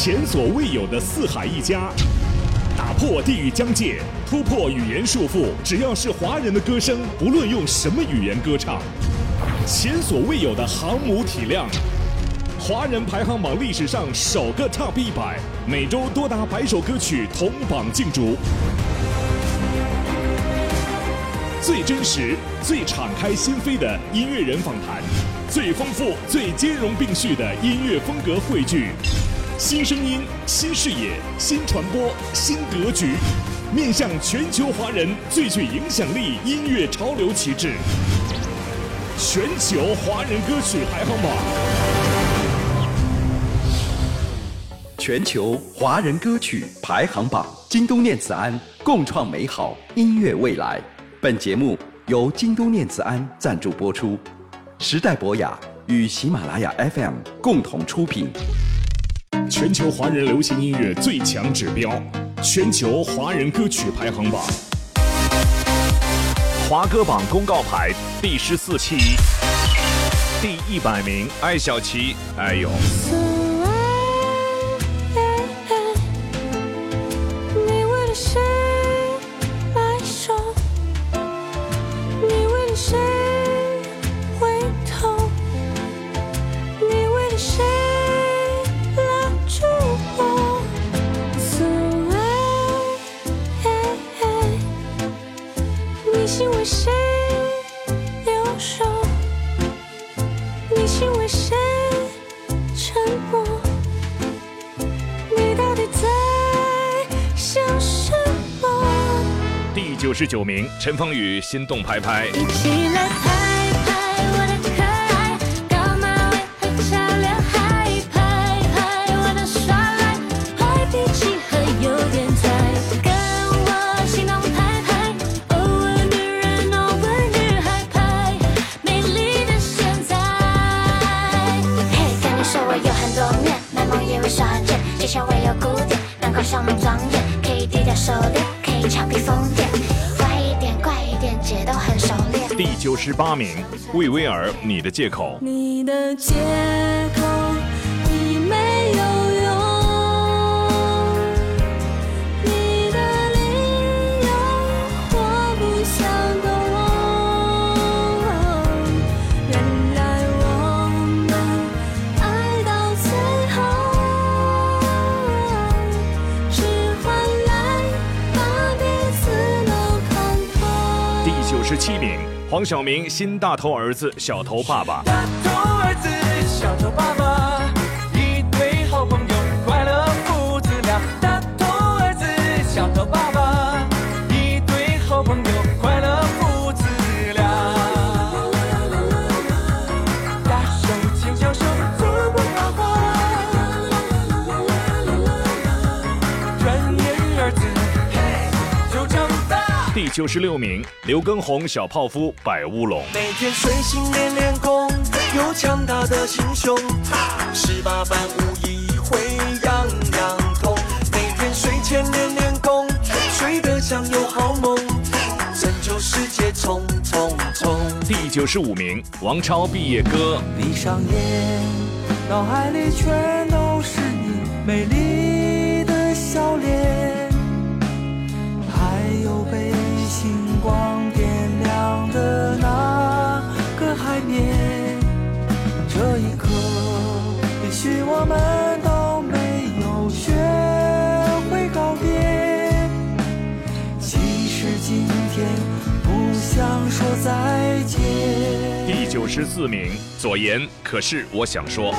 前所未有的四海一家，打破地域疆界，突破语言束缚。只要是华人的歌声，不论用什么语言歌唱，前所未有的航母体量。华人排行榜历史上首个 Top 一百，每周多达百首歌曲同榜竞逐。最真实、最敞开心扉的音乐人访谈，最丰富、最兼容并蓄的音乐风格汇聚，新声音、新视野、新传播、新格局，面向全球华人最具影响力音乐潮流旗帜——全球华人歌曲排行榜。全球华人歌曲排行榜，京东念慈庵共创美好音乐未来。本节目由京都念慈庵赞助播出，时代博雅与喜马拉雅 FM 共同出品。全球华人流行音乐最强指标，全球华人歌曲排行榜，华歌榜公告牌第十四期，第一百名，艾小琪，哎呦。九十九名，陈芳宇心动拍拍。一起来拍拍十八名，魏威尔，你的借口。你的借口你没有黄晓明新大头儿子小头爸爸。九十六名。刘畊宏小泡芙摆乌龙。每天睡醒练练功，有强大的心胸，十八般武艺会样样通。每天睡前练练功，睡得香有好梦，拯救世界冲冲冲。第九十五名，王超毕业歌。闭上眼，脑海里全都是你美丽的笑脸，再见。第九十四名，左岩，可是我想说。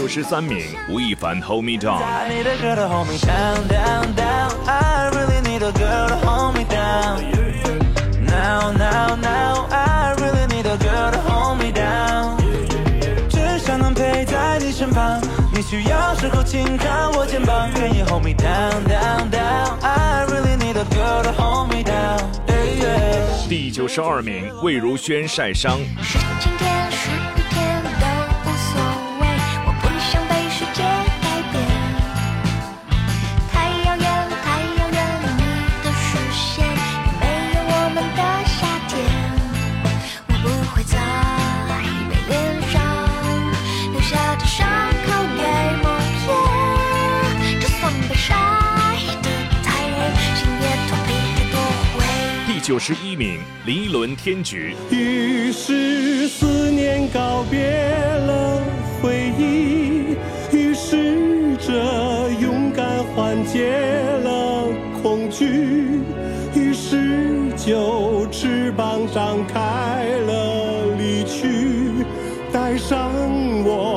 九十三名，吴亦凡 Hold Me Down。Now, now, now, I really need a girl to hold me down。只想能陪在你身旁。你需要时候，请靠我肩膀，愿意 hold me down down down。I really need a girl to hold me down。第九十二名，魏如萱晒伤。十一名，林依轮《天局》。于是思念告别了回忆，于是这勇敢缓解了恐惧，于是就翅膀张开了离去，带上我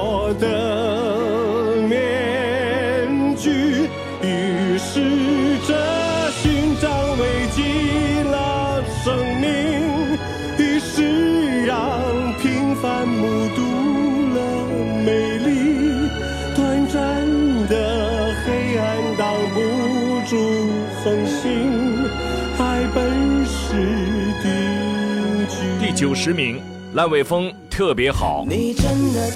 九十名，烂尾风特别好。你真的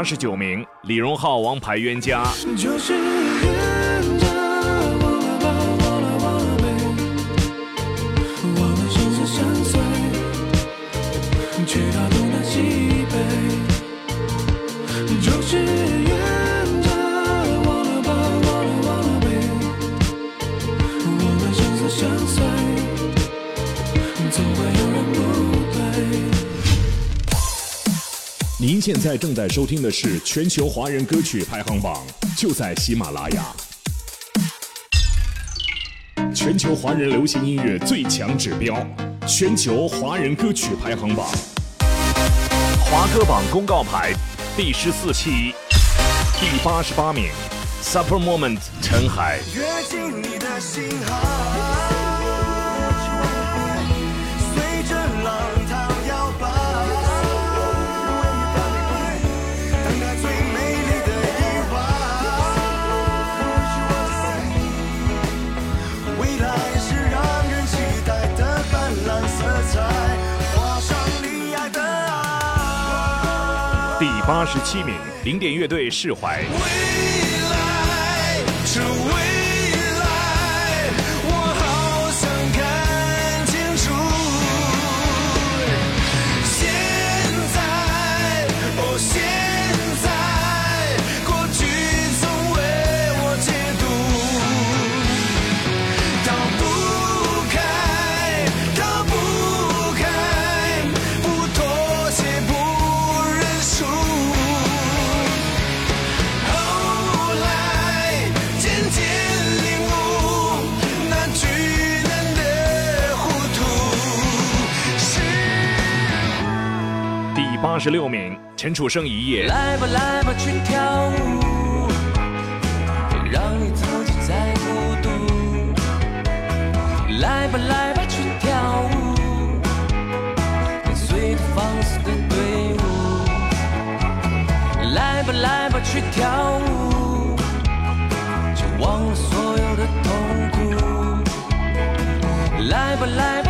八十九名，李荣浩《王牌冤家》。现在正在收听的是全球华人歌曲排行榜，就在喜马拉雅。全球华人流行音乐最强指标，全球华人歌曲排行榜。华歌榜公告牌第十四期，第八十八名，Super Moment 陈海。八十七名，零点乐队释怀。十六名，陈楚生一夜。来吧来吧去跳舞，让你自己再孤独。来吧来吧去跳舞，跟随着放肆的队伍。来吧来吧去跳舞，就忘了所有的痛苦。来吧来吧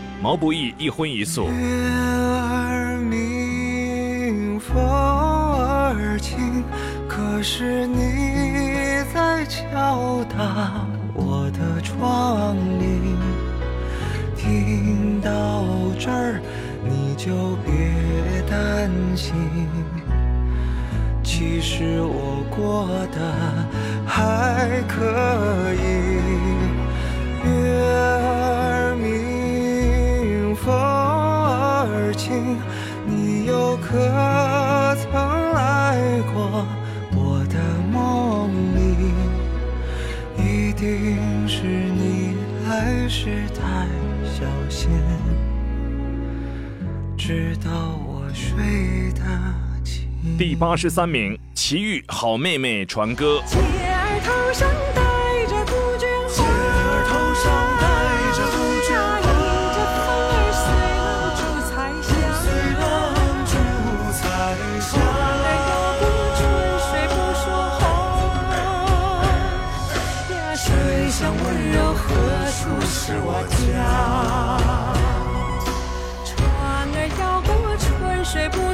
毛不易一荤一素。月儿明，风儿轻，可是你在敲打我的窗棂。听到这儿，你就别担心，其实我过得还可以。月儿可曾来过我的梦里？一定是你来时太小心，直到我睡得轻。第八十三名，奇遇《好妹妹》传歌。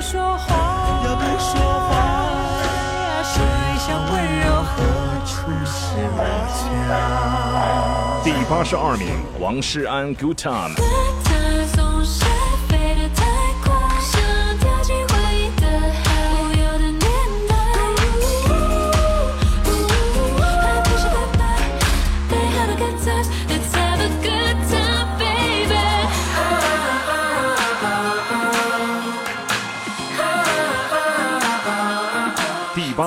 说话，呀不说话呀，水乡温柔何处是我家？第八十二名，王诗安《Good Time》。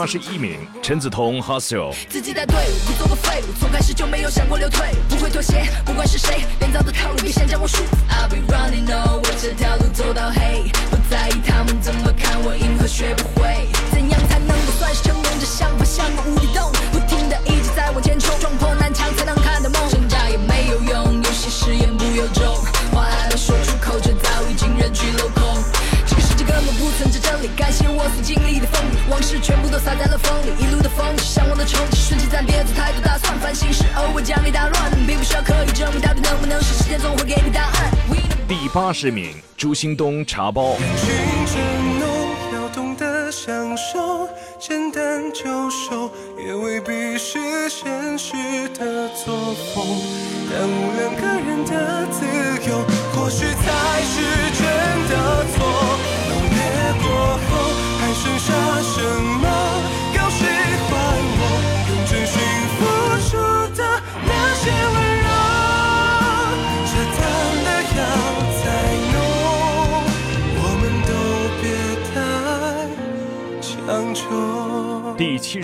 十一名，陈梓童《Hustle》。自己带队伍，不做个废物，从开始就没有想过流退，不会妥协，不管是谁，编造的套路别想将我束缚。I'll be running on，我这条路走到黑，不在意他们怎么看我，银河学不会。全部都洒在了风里，一路的风景向往的憧憬，顺其自然，别做太多打算，烦心事偶尔将你打乱，并不需要刻意证明，到底能不能是时间总会给你答案。We 第八十名，朱兴东《茶包》。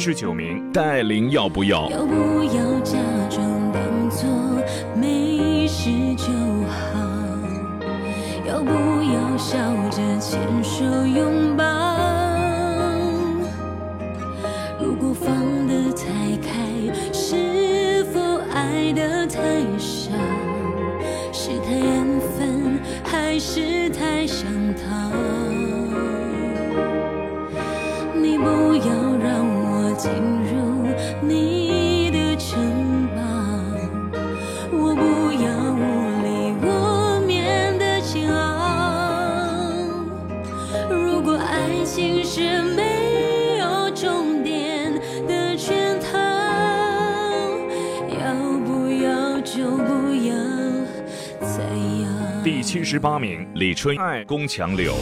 十九名，戴琳要不要？要不要假装当作没事就好？要不要笑着牵手拥第七十八名，李春爱《宫墙柳》。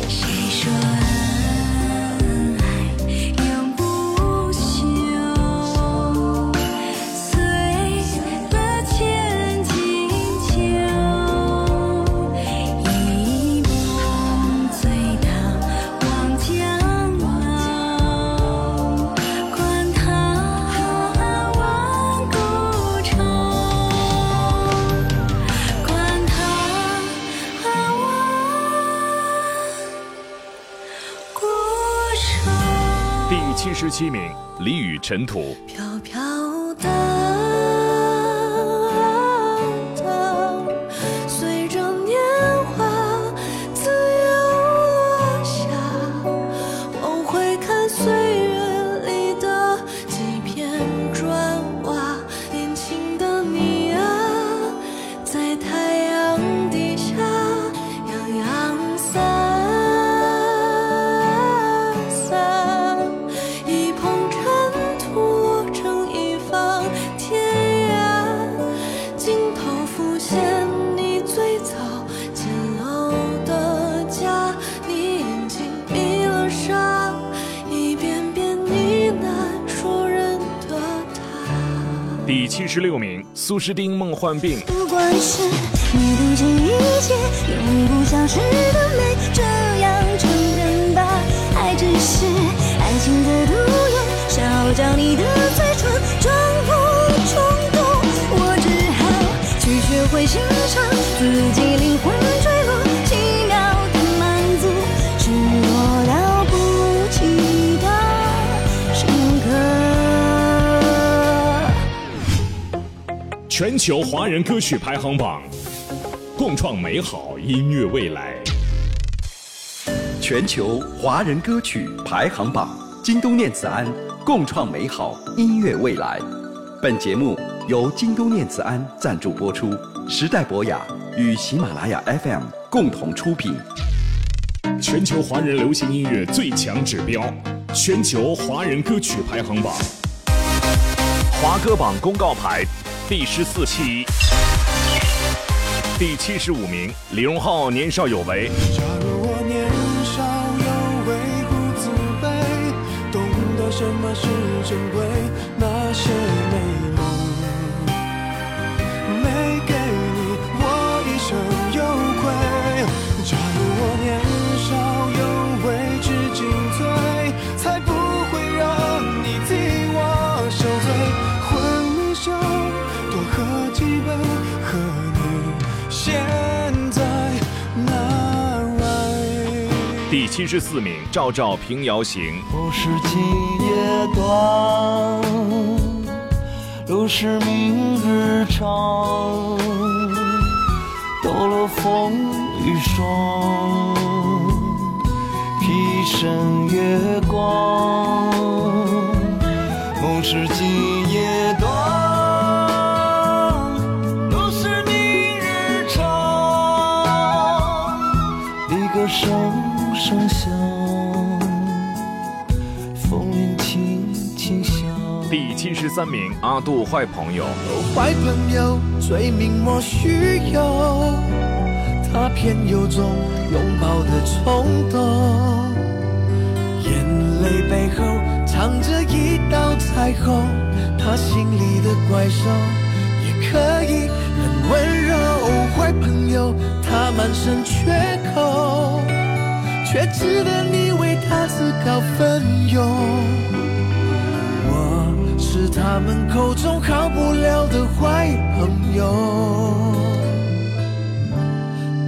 尘土。苏诗丁《梦幻病》。不管是你不经意间永不消失的美，这样承认吧，爱只是爱情的毒药，烧焦你的全球华人歌曲排行榜，共创美好音乐未来。全球华人歌曲排行榜，京东念慈庵共创美好音乐未来。本节目由京东念慈庵赞助播出，时代博雅与喜马拉雅 FM 共同出品。全球华人流行音乐最强指标，全球华人歌曲排行榜，华歌榜公告牌第十四期，第七十五名，李荣浩《年少有为》。七十四名，赵照《平遥行》。不是今夜短，路是明日长。抖落风雨霜，披身月光。梦是今夜短，路是明日长。离歌声声响。风云轻轻响。第七十三名，阿杜《坏朋友》。坏朋友罪名莫须有，他偏有种拥抱的冲动，眼泪背后藏着一道彩虹，他心里的怪兽也可以很温柔。坏朋友他满身缺口，却值得你为他自告奋勇。我是他们口中好不了的坏朋友，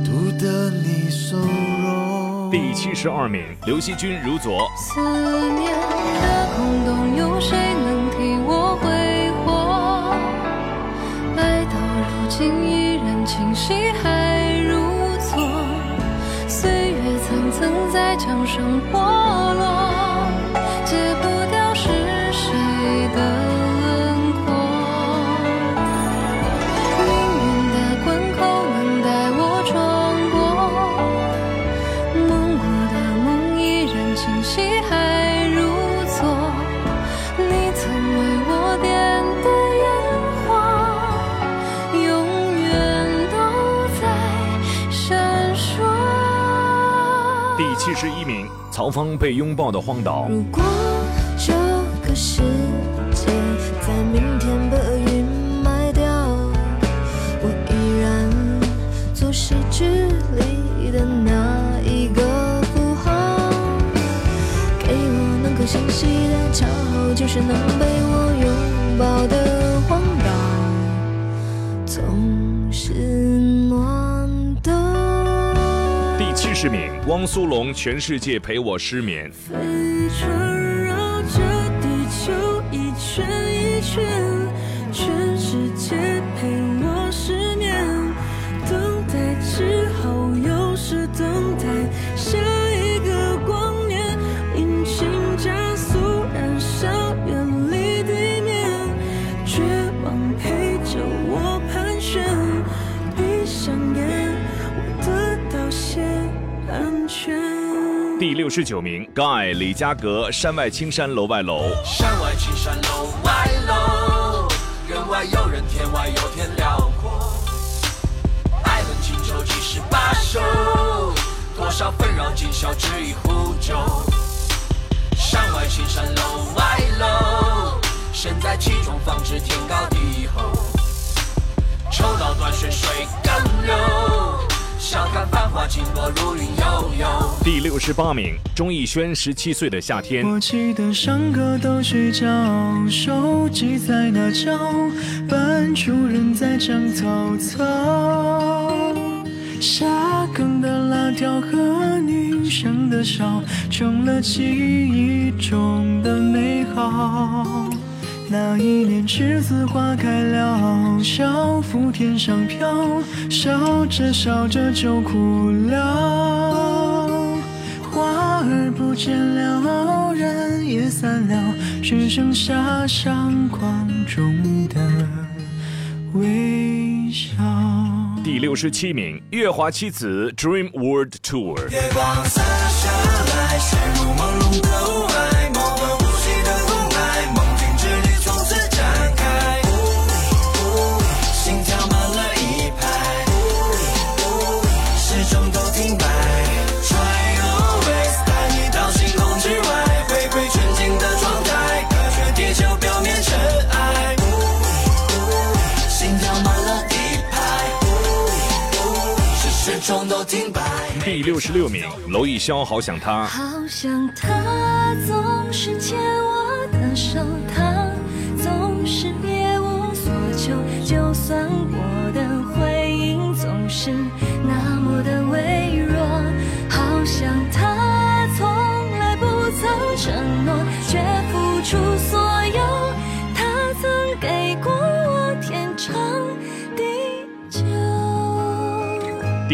独得你收容。第七十二名，刘惜君《如昨》。思念的空洞，有谁能替我挥霍？爱到如今依然清晰还曾在墙上剥落，曹芳被拥抱的荒岛。如果这个世界在明天被云埋掉，我依然做诗句里的那一个符号。给我那颗星稀的骄傲，就是能被我拥抱的汪苏泷《全世界陪我失眠》。第六十九名，guy 李嘉格。山外青山楼外楼，山外青山楼外楼，人外有人，天外有天。辽阔爱恨情仇，几时罢休？多少纷扰，今宵只一壶酒。山外青山楼外楼，身在其中，方知天高地厚。抽刀断水水更流。轻薄如云悠悠。第六十八名，钟意轩十七岁的夏天。我记得上课都睡觉，手机在那叫，班主任在讲曹操。下课的辣条和女生的笑，成了记忆中的美好。那一年栀子花开了，小腹天上飘，笑着笑着就哭了。花儿不见了，人也散了，只剩下相框中的微笑。第六十七名，月华七子 Dream World Tour。月光洒下来，陷入朦胧的雾第六十六名，娄艺潇好想他。好想他，总是牵我的手，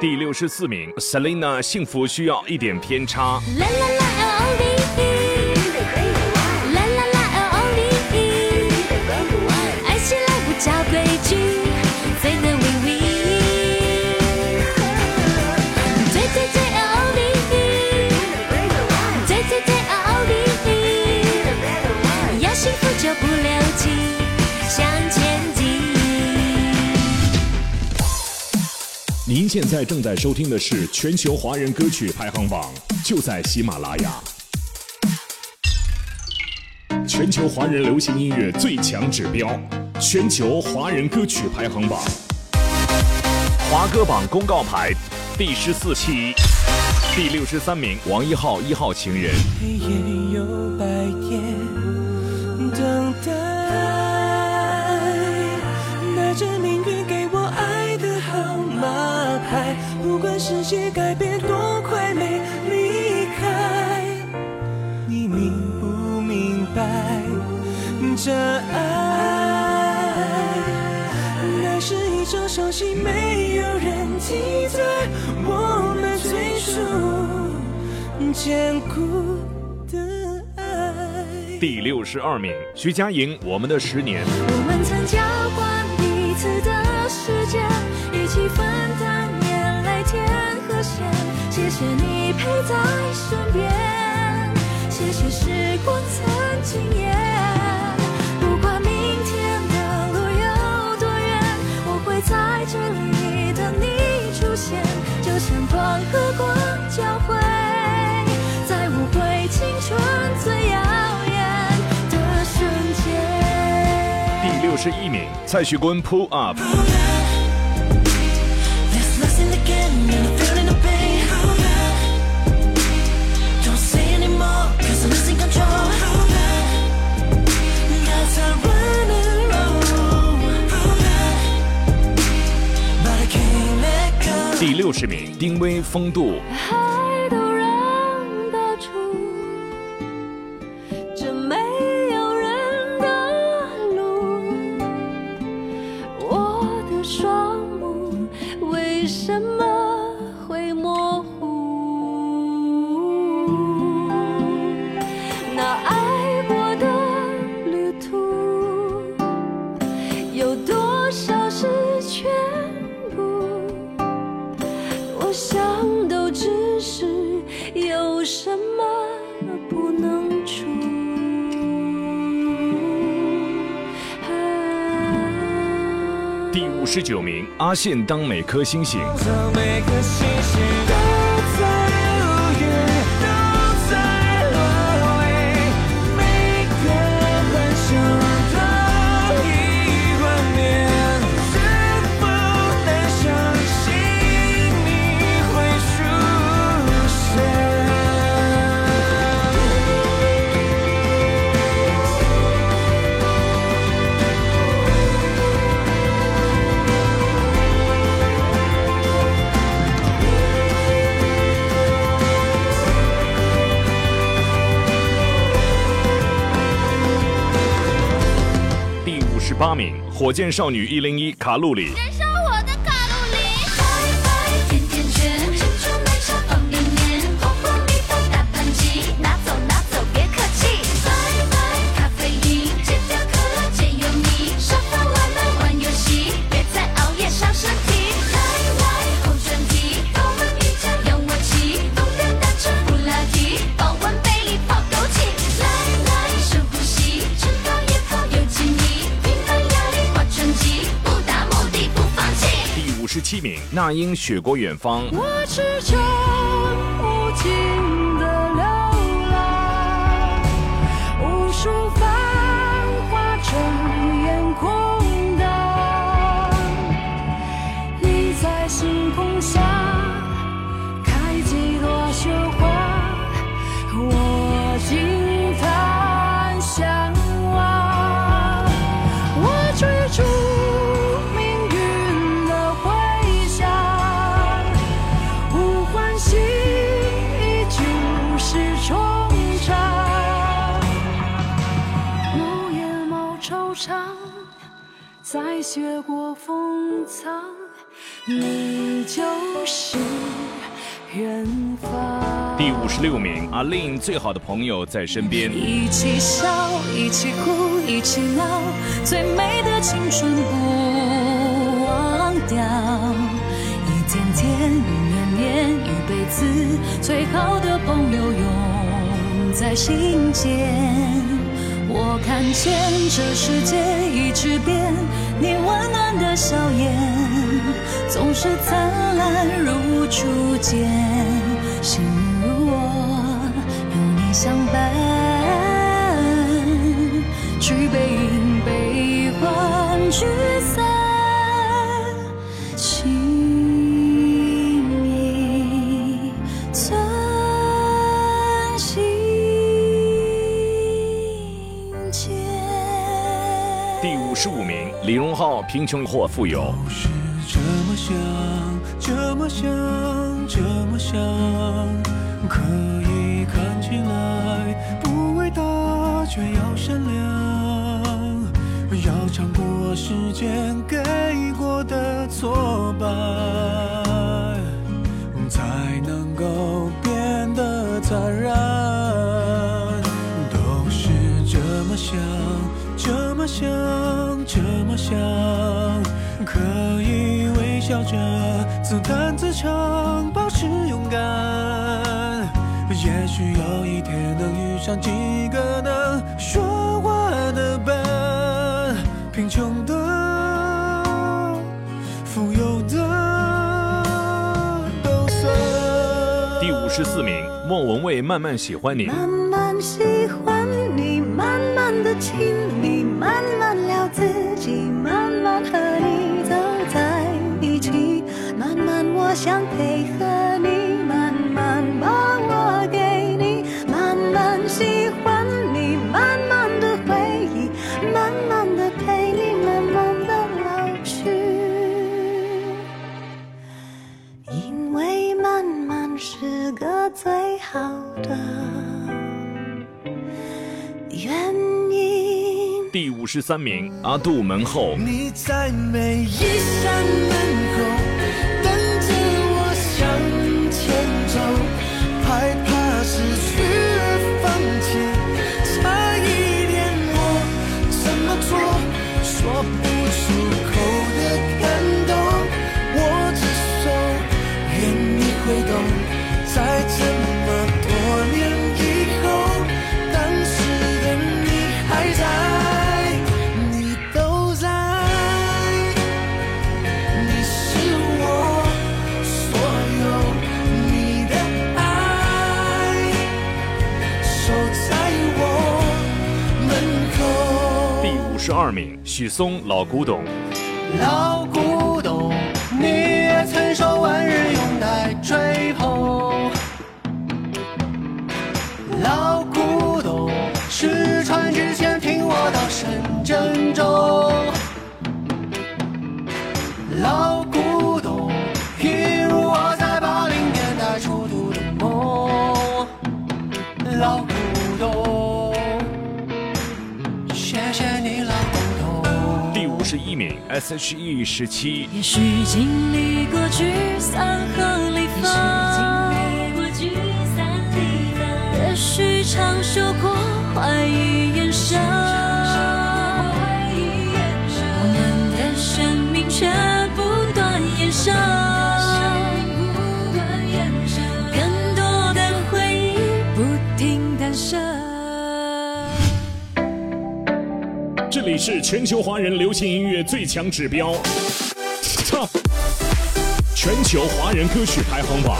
第六十四名，Selina 幸福需要一点偏差。现在正在收听的是全球华人歌曲排行榜，就在喜马拉雅。全球华人流行音乐最强指标，全球华人歌曲排行榜，华歌榜公告牌第十四期，第六十三名，王一浩一号情人黑夜又白。世界改变多快，没离开。你明不明白？这爱，那是一场小戏，没有人替代我们最初坚固的爱。第六十二名，徐佳莹《我们的十年》。我们曾交换彼此的时间，一起分担和咸。谢谢你陪在身边，谢谢时光曾惊艳。不管明天的路有多远，我会在这里等你出现，就像光和光交汇，在无悔青春最遥远的瞬间。第六十一名，蔡徐坤《Pull Up》。第六十名，丁薇《风度》。发现，当每颗星星。火箭少女一零一卡路里。那英雪国远方。我驰骋无尽的流浪，无数繁华睁眼空荡。你在星空下雪过风藏，你就是远方。第五十六名，阿令最好的朋友在身边。一起笑，一起哭，一起闹，最美的青春不忘掉。一天天，一年年，一辈子，最好的朋友永在心间。我看见这世界一直变，你温暖的笑颜总是灿烂如初见。幸运如我，有你相伴，举杯饮悲欢聚散，十五名，李荣浩贫穷或富有。是这么想，这么想，这么想，可以看起来不伟大，却要善良，要尝过时间给过的挫败，才能够变得坦然。都是这么想，这么想，这么想，可以微笑着自弹自唱，保持勇敢。也许有一天能遇上几个能说话的伴，贫穷的、富有的都算。第五十四名，莫文蔚慢慢喜欢你。慢慢喜欢你，慢慢的亲想配合你，慢慢把我给你，慢慢喜欢你，慢慢的回忆，慢慢的陪你，慢慢的老去。因为慢慢是个最好的原因。第五十三名，阿杜门后。你在每一扇门口许嵩老古董。，S.H.E 十七。也许经历过聚散和离分，也许尝受过怀疑里是全球华人流行音乐最强指标全球华人歌曲排行榜。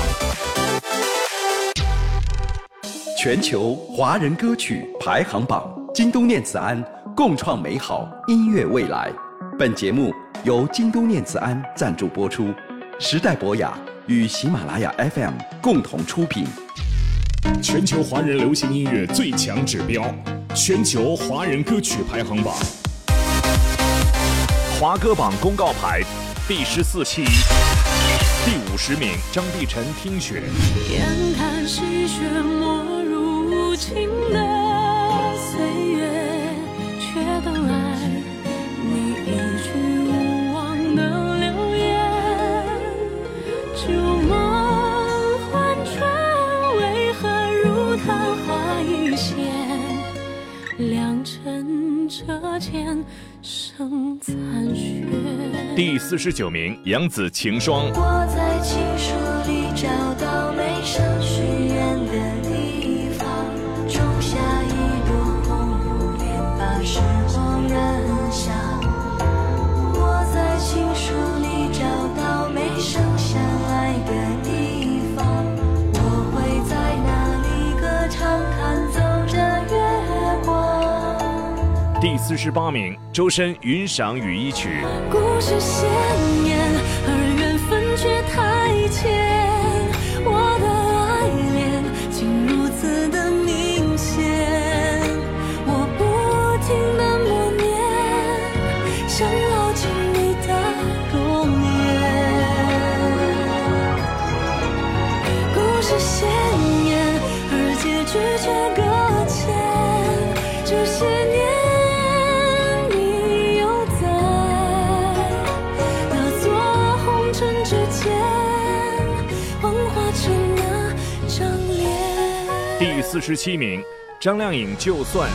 全球华人歌曲排行榜，京东念慈庵共创美好音乐未来。本节目由京东念慈庵赞助播出，时代博雅与喜马拉雅 FM 共同出品。全球华人流行音乐最强指标，全球华人歌曲排行榜，华歌榜公告牌第十四期，第五十名，张碧晨《听雪》。眼看细雪没入无情的岁月，却等来你一句无望的留言。旧梦幻转，为何如昙花一现？良辰折剑。第四十九名，杨紫《晴霜》。四十八名，周深《云裳羽衣曲》。故事四十七名，张靓颖《就算》。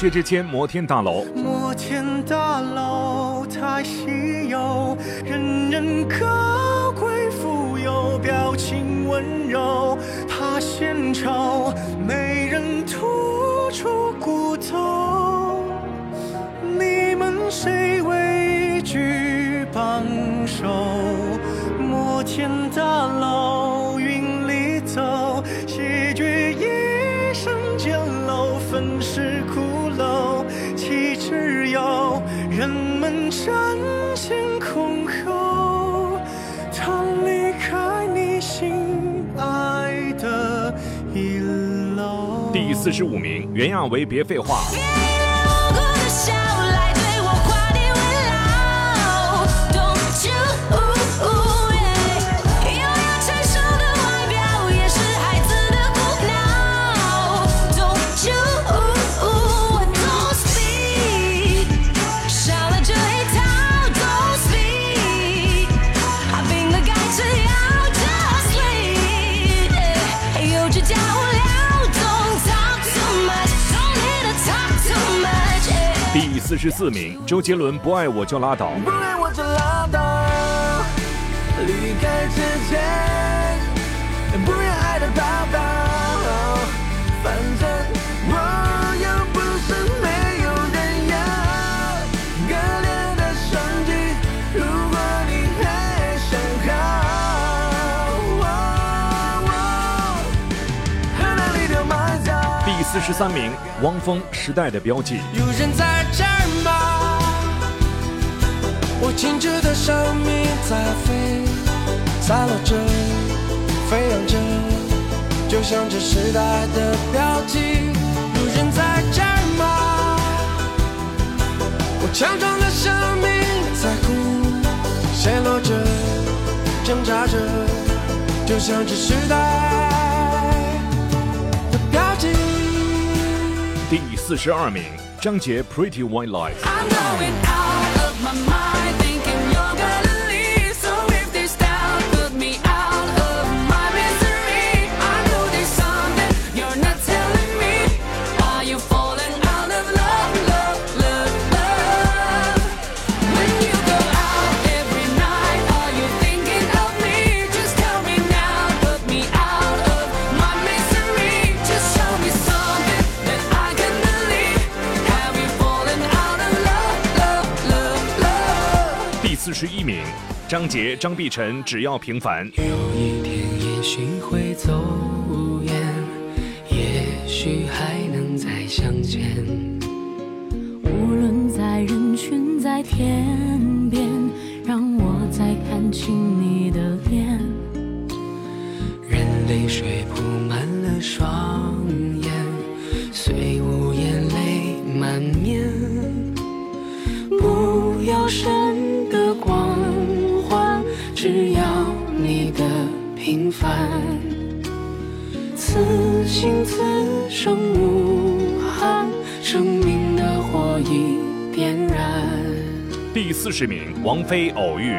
薛之谦《摩天大楼》。摩天大楼太稀有，人人高贵富有，表情温柔，怕献丑，四十五名，原样为《别废话》。十四名，周杰伦《不爱我就拉倒》。不爱我就拉倒，离开之前，不要。反正我又不是没有人要，割裂的如果你还想好，和哪里都埋葬。第四十三名，汪峰《时代的标记》。有人在？我静止的生命在飞，散落着，飞扬着，就像这时代的标记。有人在这儿吗？我强壮的生命在哭，陷落着，挣扎着，就像这时代的标记。第四十二名，张杰《Pretty White Lies》。张杰、张碧晨《只要平凡》。有一天也许会走远，也许还能再相见。无论在人群在天边，让我再看清你的脸。任泪水铺满了双眼，虽无言泪满面。不要平凡。此心此生无憾，生命的火已点燃。第四十名，王菲《偶遇》。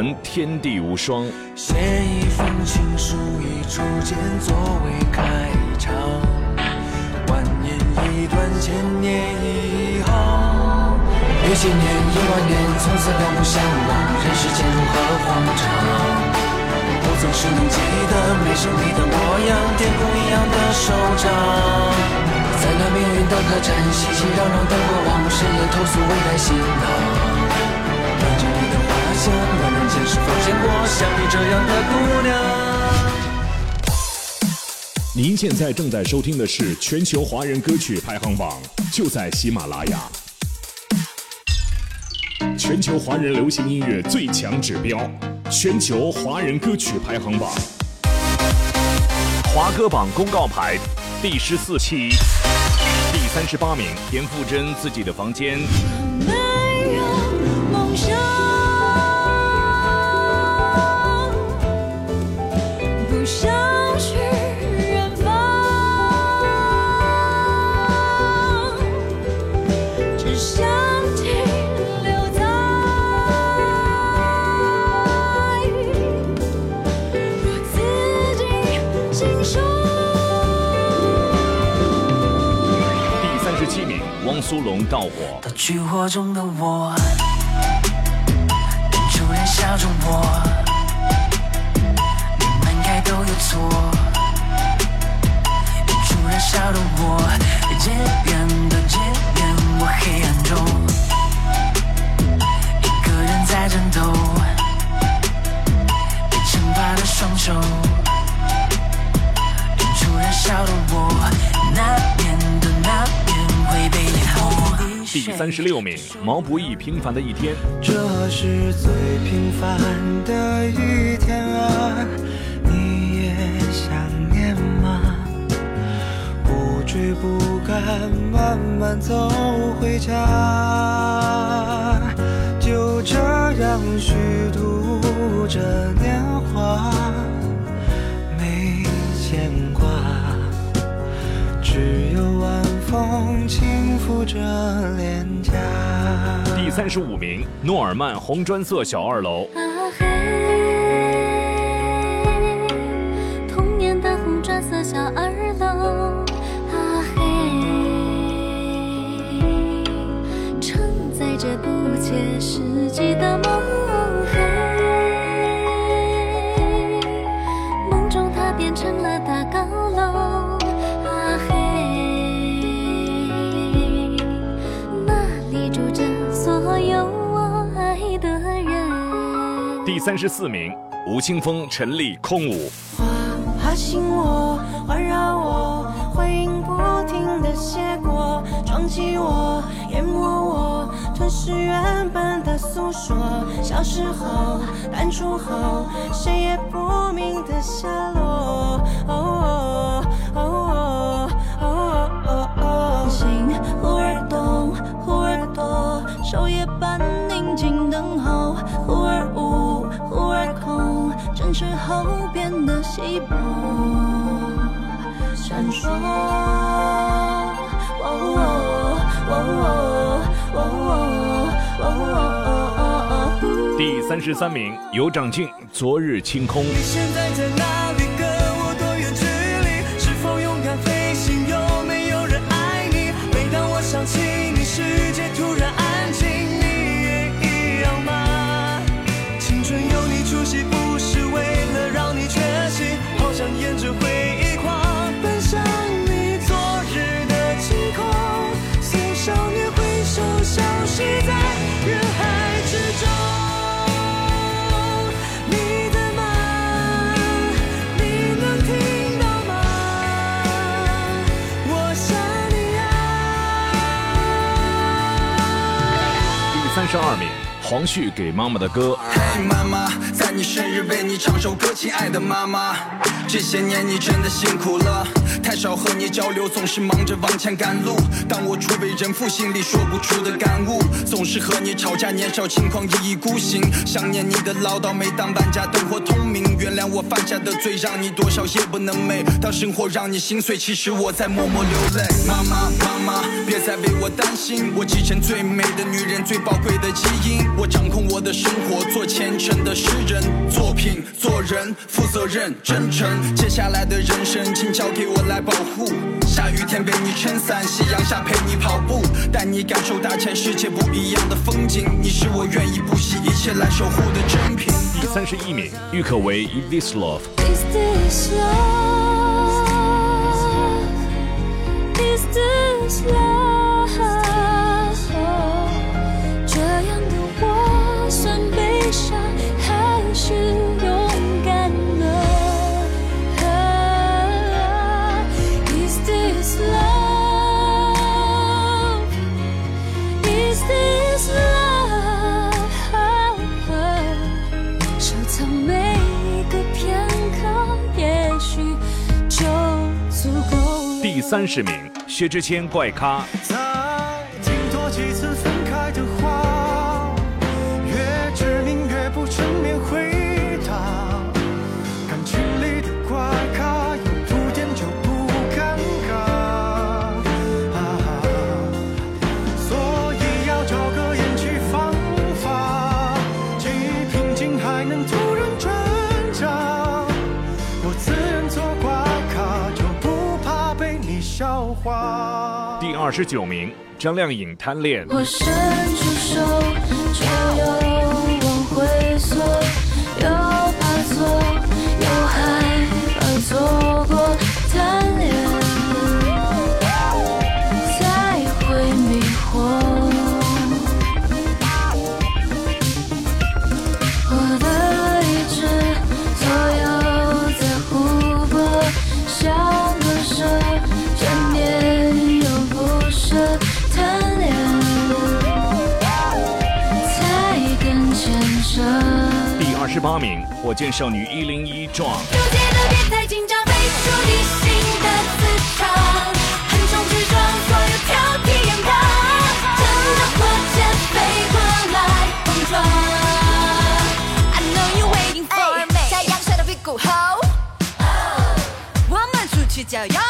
伦《天地无双》。写一封情书，以初见作为开场，蜿蜒一段千年以后。一千年，一万年，从此两不相忘，人世间如何荒唐？我总是能记得没生你的模样，天空一样的手掌。在那命运的客栈，熙熙攘攘的过往，深夜投诉微带心疼。闻着你的花香，我们前世浮现过像你这样的姑娘。您现在正在收听的是全球华人歌曲排行榜，就在喜马拉雅。全球华人流行音乐最强指标，全球华人歌曲排行榜。华歌榜公告牌第十四期，第三十八名，田馥甄自己的房间。到我《》。到炬火中的我，十六名，毛不易《平凡的一天》。这是最平凡的一天啊，你也想念吗？不追不赶，慢慢走回家，就这样虚度着年华，没牵挂，只有晚风轻拂着脸颊。第三十五名，诺尔曼《红砖色小二楼》。三十四名，吴青峰、陈粒《空舞》。花爬醒我，环绕我，回音不停的写过，撞击我，淹没我，吞噬原本的诉说。小时候，淡出后，谁也不明的下落。后变的稀薄闪烁。第三十三名，尤长靖昨日清空。你现在在哪里？第三十二名，黄旭给妈妈的歌。嘿，妈妈，在你生日为你唱首歌，亲爱的妈妈，这些年你真的辛苦了，太少和你交流，总是忙着往前赶路。当我初为人父，心里说不出的感悟，总是和你吵架，年少轻狂，一意孤行。想念你的唠叨，每当万家灯火通明，原谅我犯下的罪，让你多少夜不能寐。当生活让你心碎，其实我在默默流泪。妈妈，妈妈，别再为我担心，我继承最美的女人，最宝贵的基因，我掌控我的生活，做虔诚的诗人，作品，做人，负责任，真诚。接下来的人生，请交给我来保护。下雨天为你撑伞，夕阳下陪你跑步，带你感受大千世界不一样的风景。你是我愿意不惜一切来守护的珍品。第三十一名，郁可唯《Is This Love》。Is this love? Is this love? 三十名，薛之谦《怪咖》。二十九名，张靓颖《贪恋》。我伸出手，却有八名，火箭少女一零一。撞，所有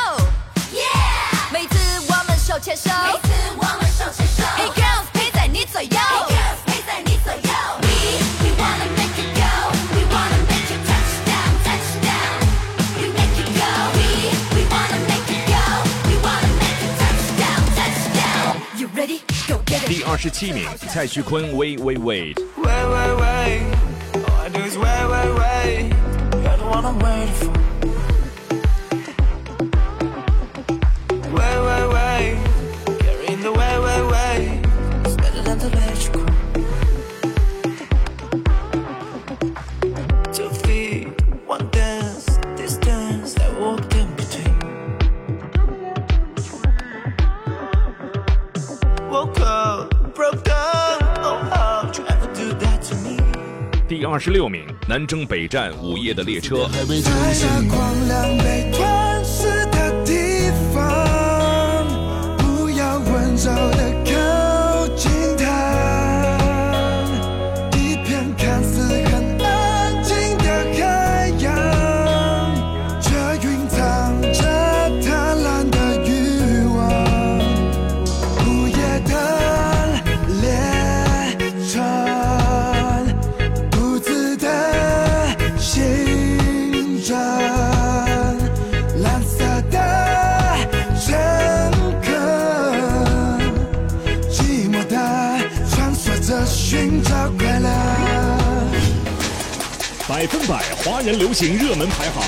十七名，蔡徐坤 Wait Wait Wait。Wait, wait, wait. 十六名，南征北战午夜的列车。华人流行热门排行，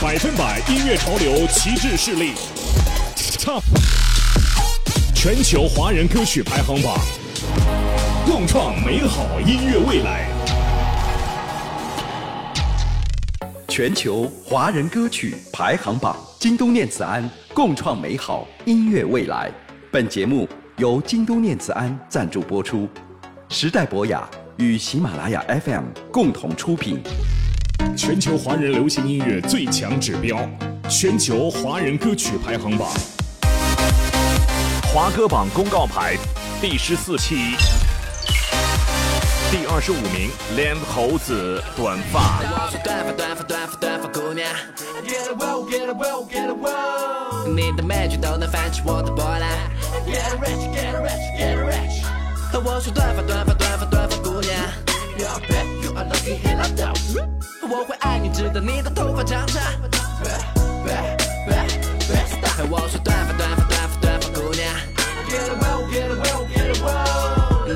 百分百音乐潮流旗帜势力，Top 全球华人歌曲排行榜，共创美好音乐未来。全球华人歌曲排行榜，京东念慈庵共创美好音乐未来。本节目由京东念慈庵赞助播出，时代博雅与喜马拉雅 FM 共同出品。全球华人流行音乐最强指标，全球华人歌曲排行榜，华歌榜公告牌第十四期，第二十五名连猴子短发。你的美剧都能泛起我的波澜，Get rich get rich get rich。和我说短发短发短发短发姑娘我会爱你，直到你的头发长长。我说短发短发短发短发姑娘，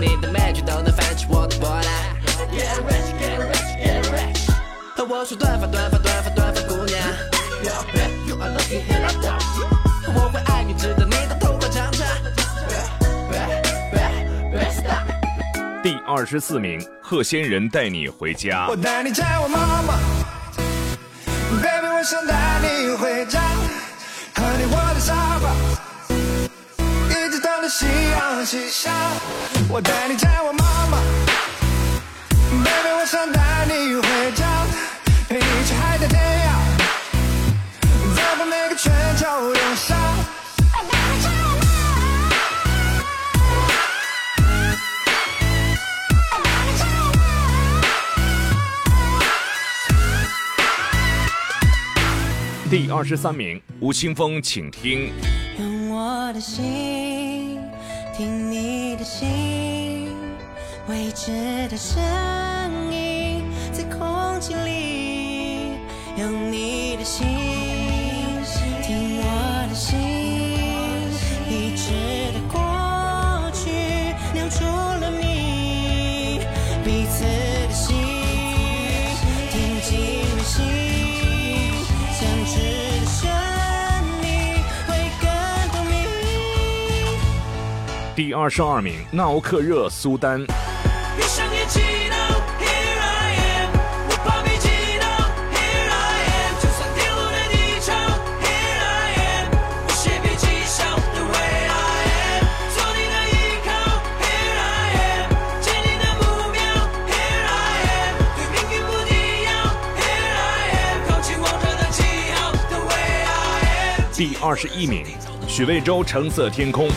你的每句都能泛起我的波澜。我说短发短发短发短发姑娘。二十四名，贺仙人带你回家我。带你见我妈妈，baby，我想带你回家，和你窝在沙发，一直等着夕阳西下。我带你见我妈妈，baby，我想带你回家，陪你去海角天涯，走过每个全球流沙。第二十三名，吴青峰，请听。用我的心听你的心，未知的声音在空气里。用你的心第二十二名闹克热苏丹。第第二十一名许魏洲橙色天空。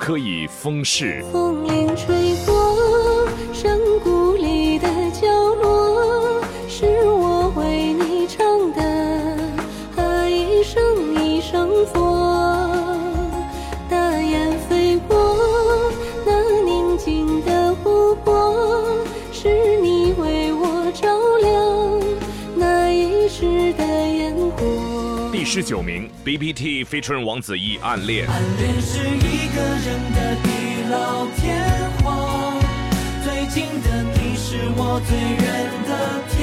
可以封事。，BBT feature 王子异《暗恋》。暗恋是。一个人的地老天荒，最近的你是我最远的天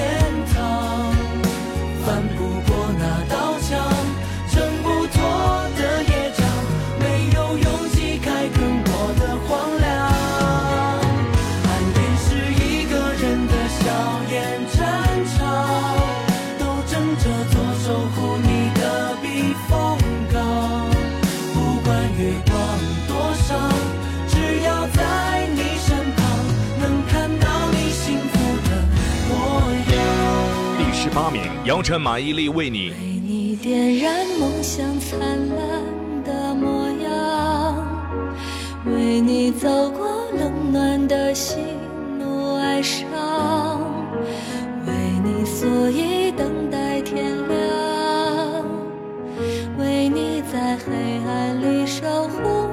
姚晨、马伊琍为你。为你点燃梦想灿烂的模样，为你走过冷暖的喜怒哀伤，为你所以等待天亮，为你在黑暗里守护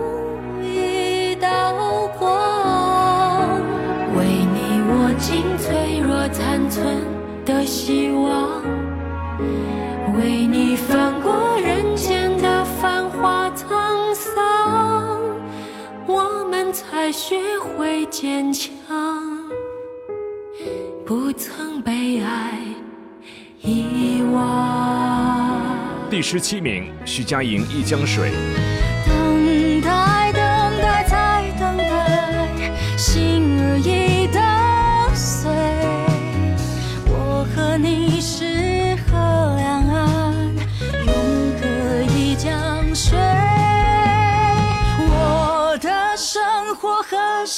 一道光，为你握紧脆弱残存。的希望，学会坚强，不曾被爱遗忘。第十七名，徐佳莹《一江水》。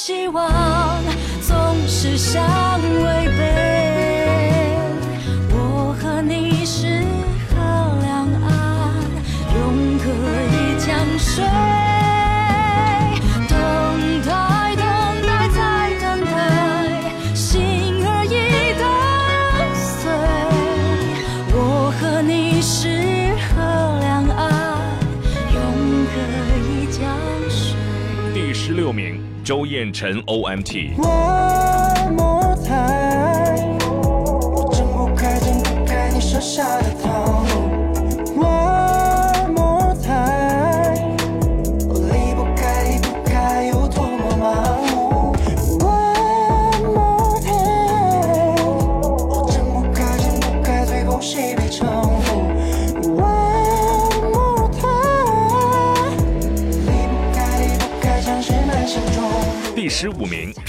希望。晏尘 omt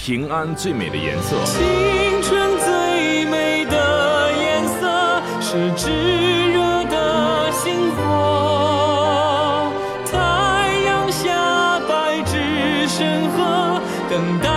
平安最美的颜色。青春最美的颜色是炙热的星火。太阳下，白纸深河，等待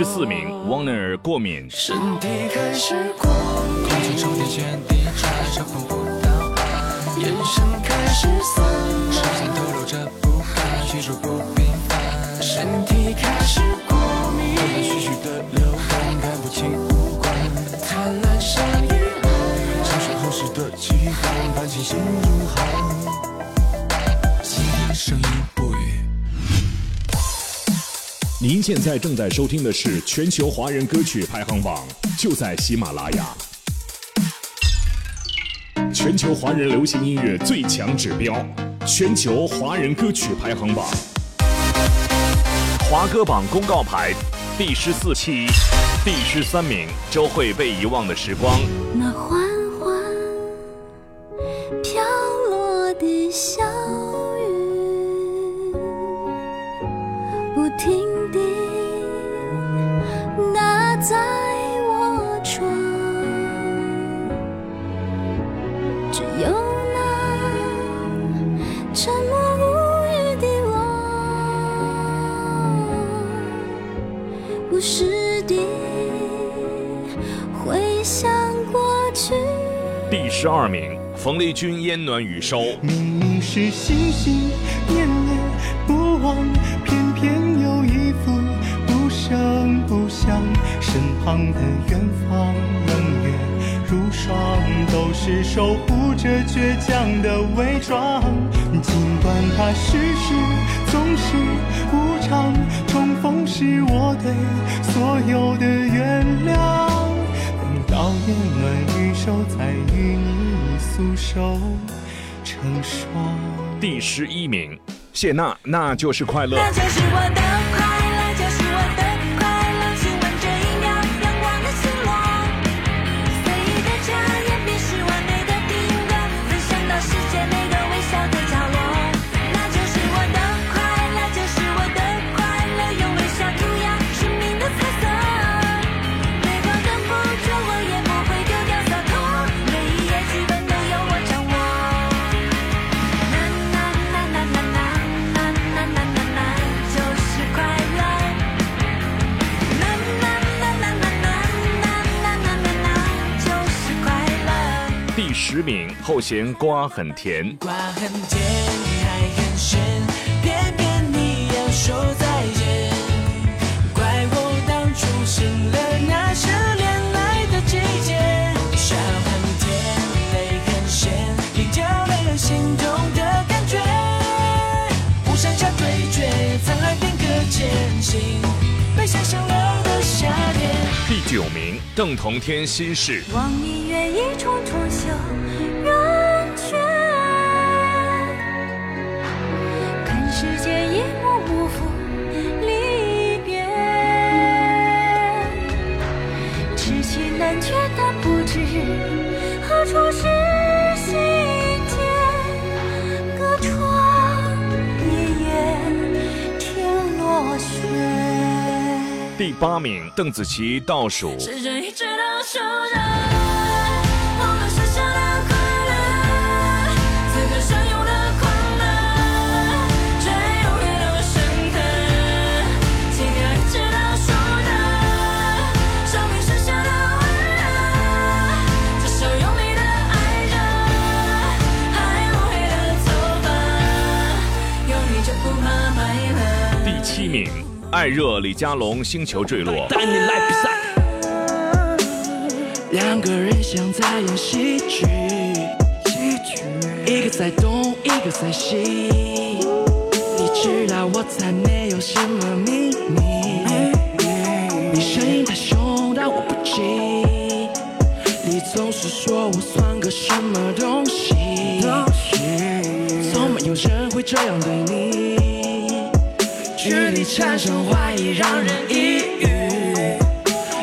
十四名，Warner 过敏。身体开始过敏，空气充电线地拆着碰不到岸，眼神开始散漫，视线透露着不安，叙述不平凡。身体开始过敏，断断续续的流汗，看不清五官，贪婪上瘾，承受后世的期盼，伴进心您现在正在收听的是全球华人歌曲排行榜，就在喜马拉雅。全球华人流行音乐最强指标，全球华人歌曲排行榜，华歌榜公告牌第十四期，第十三名，周慧被遗忘的时光。那花君《烟暖雨收》。明明是心心念念不忘，偏偏有一副不声不响。身旁的远方，冷月如霜，都是守护着倔强的伪装。尽管它世事总是无常，重逢是我对所有的手成双。第十一名，谢娜，那就是快乐。那就是名，后弦瓜很甜。瓜很甜，爱很咸，偏偏你要说再见。怪我当初信了那是恋爱的季节。笑很甜，泪很咸，拼就没有心动的感觉。无山下对决，沧海变个艰辛，被想象了的夏天。第九名，邓同天心事。望你月一重重修一幕幕赴离别，痴情难却，但不知何处是心间。隔窗一眼天落雪。第八名，邓紫棋倒数。了。第七名，爱热李佳隆星球坠落。带你来比赛。两个人像在演喜剧，一个在东，一个在西。你知道我才没有什么秘密，你声音太凶，但我不急。你总是说我算个什么东西，从没有人会这样对你。距离产生怀疑，让人抑郁。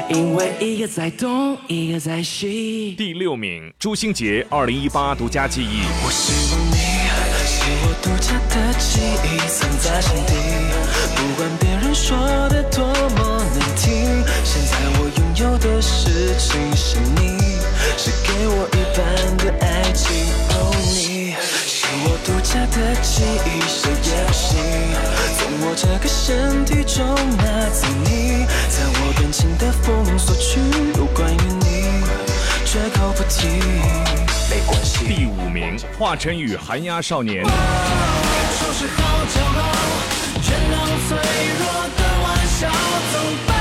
因为一个在东，一个在西。第六名，朱星杰二零一八独家记忆。我希望你是我独家的记忆，藏在心底。不管别人说的多么难听，现在我拥有的事情是你，是给我一半的爱情。哦，你是我独家的记忆，谁也不行从我这个身体中那次你，在我感情的封锁区，有关于你，绝口不提。没关系。第五名，华晨宇寒鸦少年。说是好骄傲，全当脆弱的玩笑。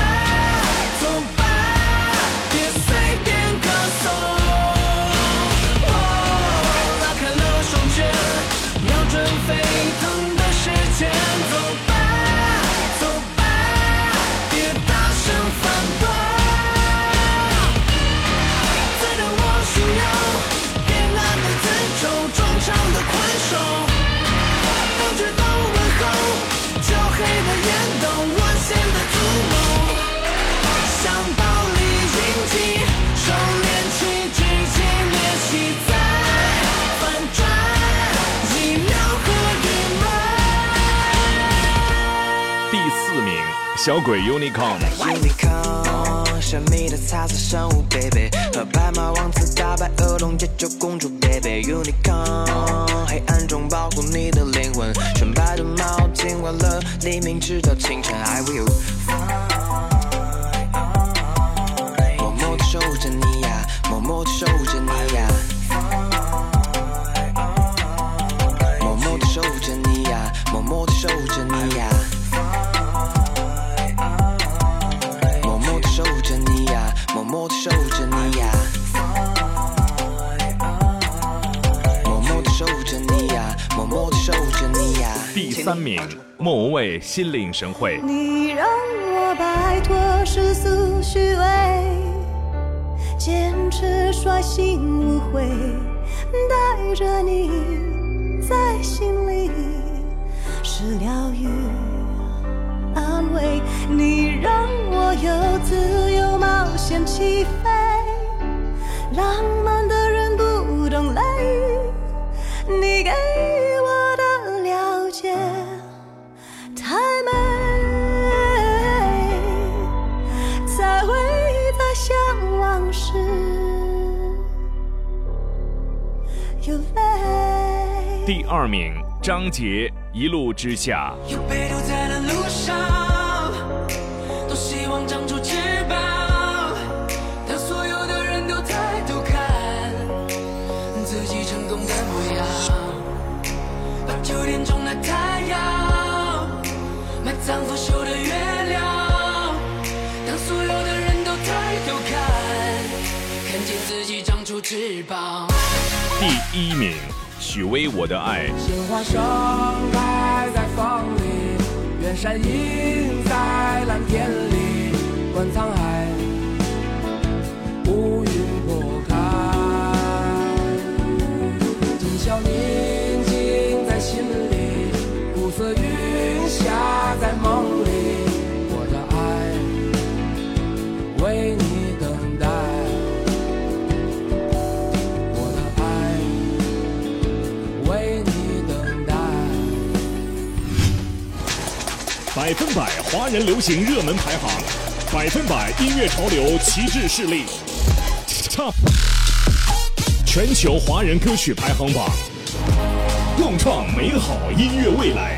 小鬼 Unicorn。Unicorn，神秘的彩色生物，baby，和白马王子打败恶龙解救公主，baby。Unicorn，黑暗中保护你的灵魂，纯白的毛巾完了黎明直到清晨，I will。默默的守护着你呀，默默的守护着你呀。默默的守护着你呀，默默的守护着你呀。三名，莫文蔚《心领神会》。你让我摆脱世俗虚伪，坚持率性无悔，带着你在心里是疗愈、安慰。你让我有自由冒险起飞，浪漫第二名，张杰《一路之下》。有被丢在了路上，多希望长出翅膀，当所有的人都抬头看自己成功的模样，把九点钟的太阳埋葬腐朽的月亮，当所有的人都抬头看，看见自己长出翅膀。第一名，许巍《我的爱》。鲜花盛开在风里，远山映在蓝天里，观沧海，乌云拨开，今宵宁静在心里，暮色云下在梦里，百分百华人流行热门排行，百分百音乐潮流旗帜势力，Top 全球华人歌曲排行榜，共创美好音乐未来。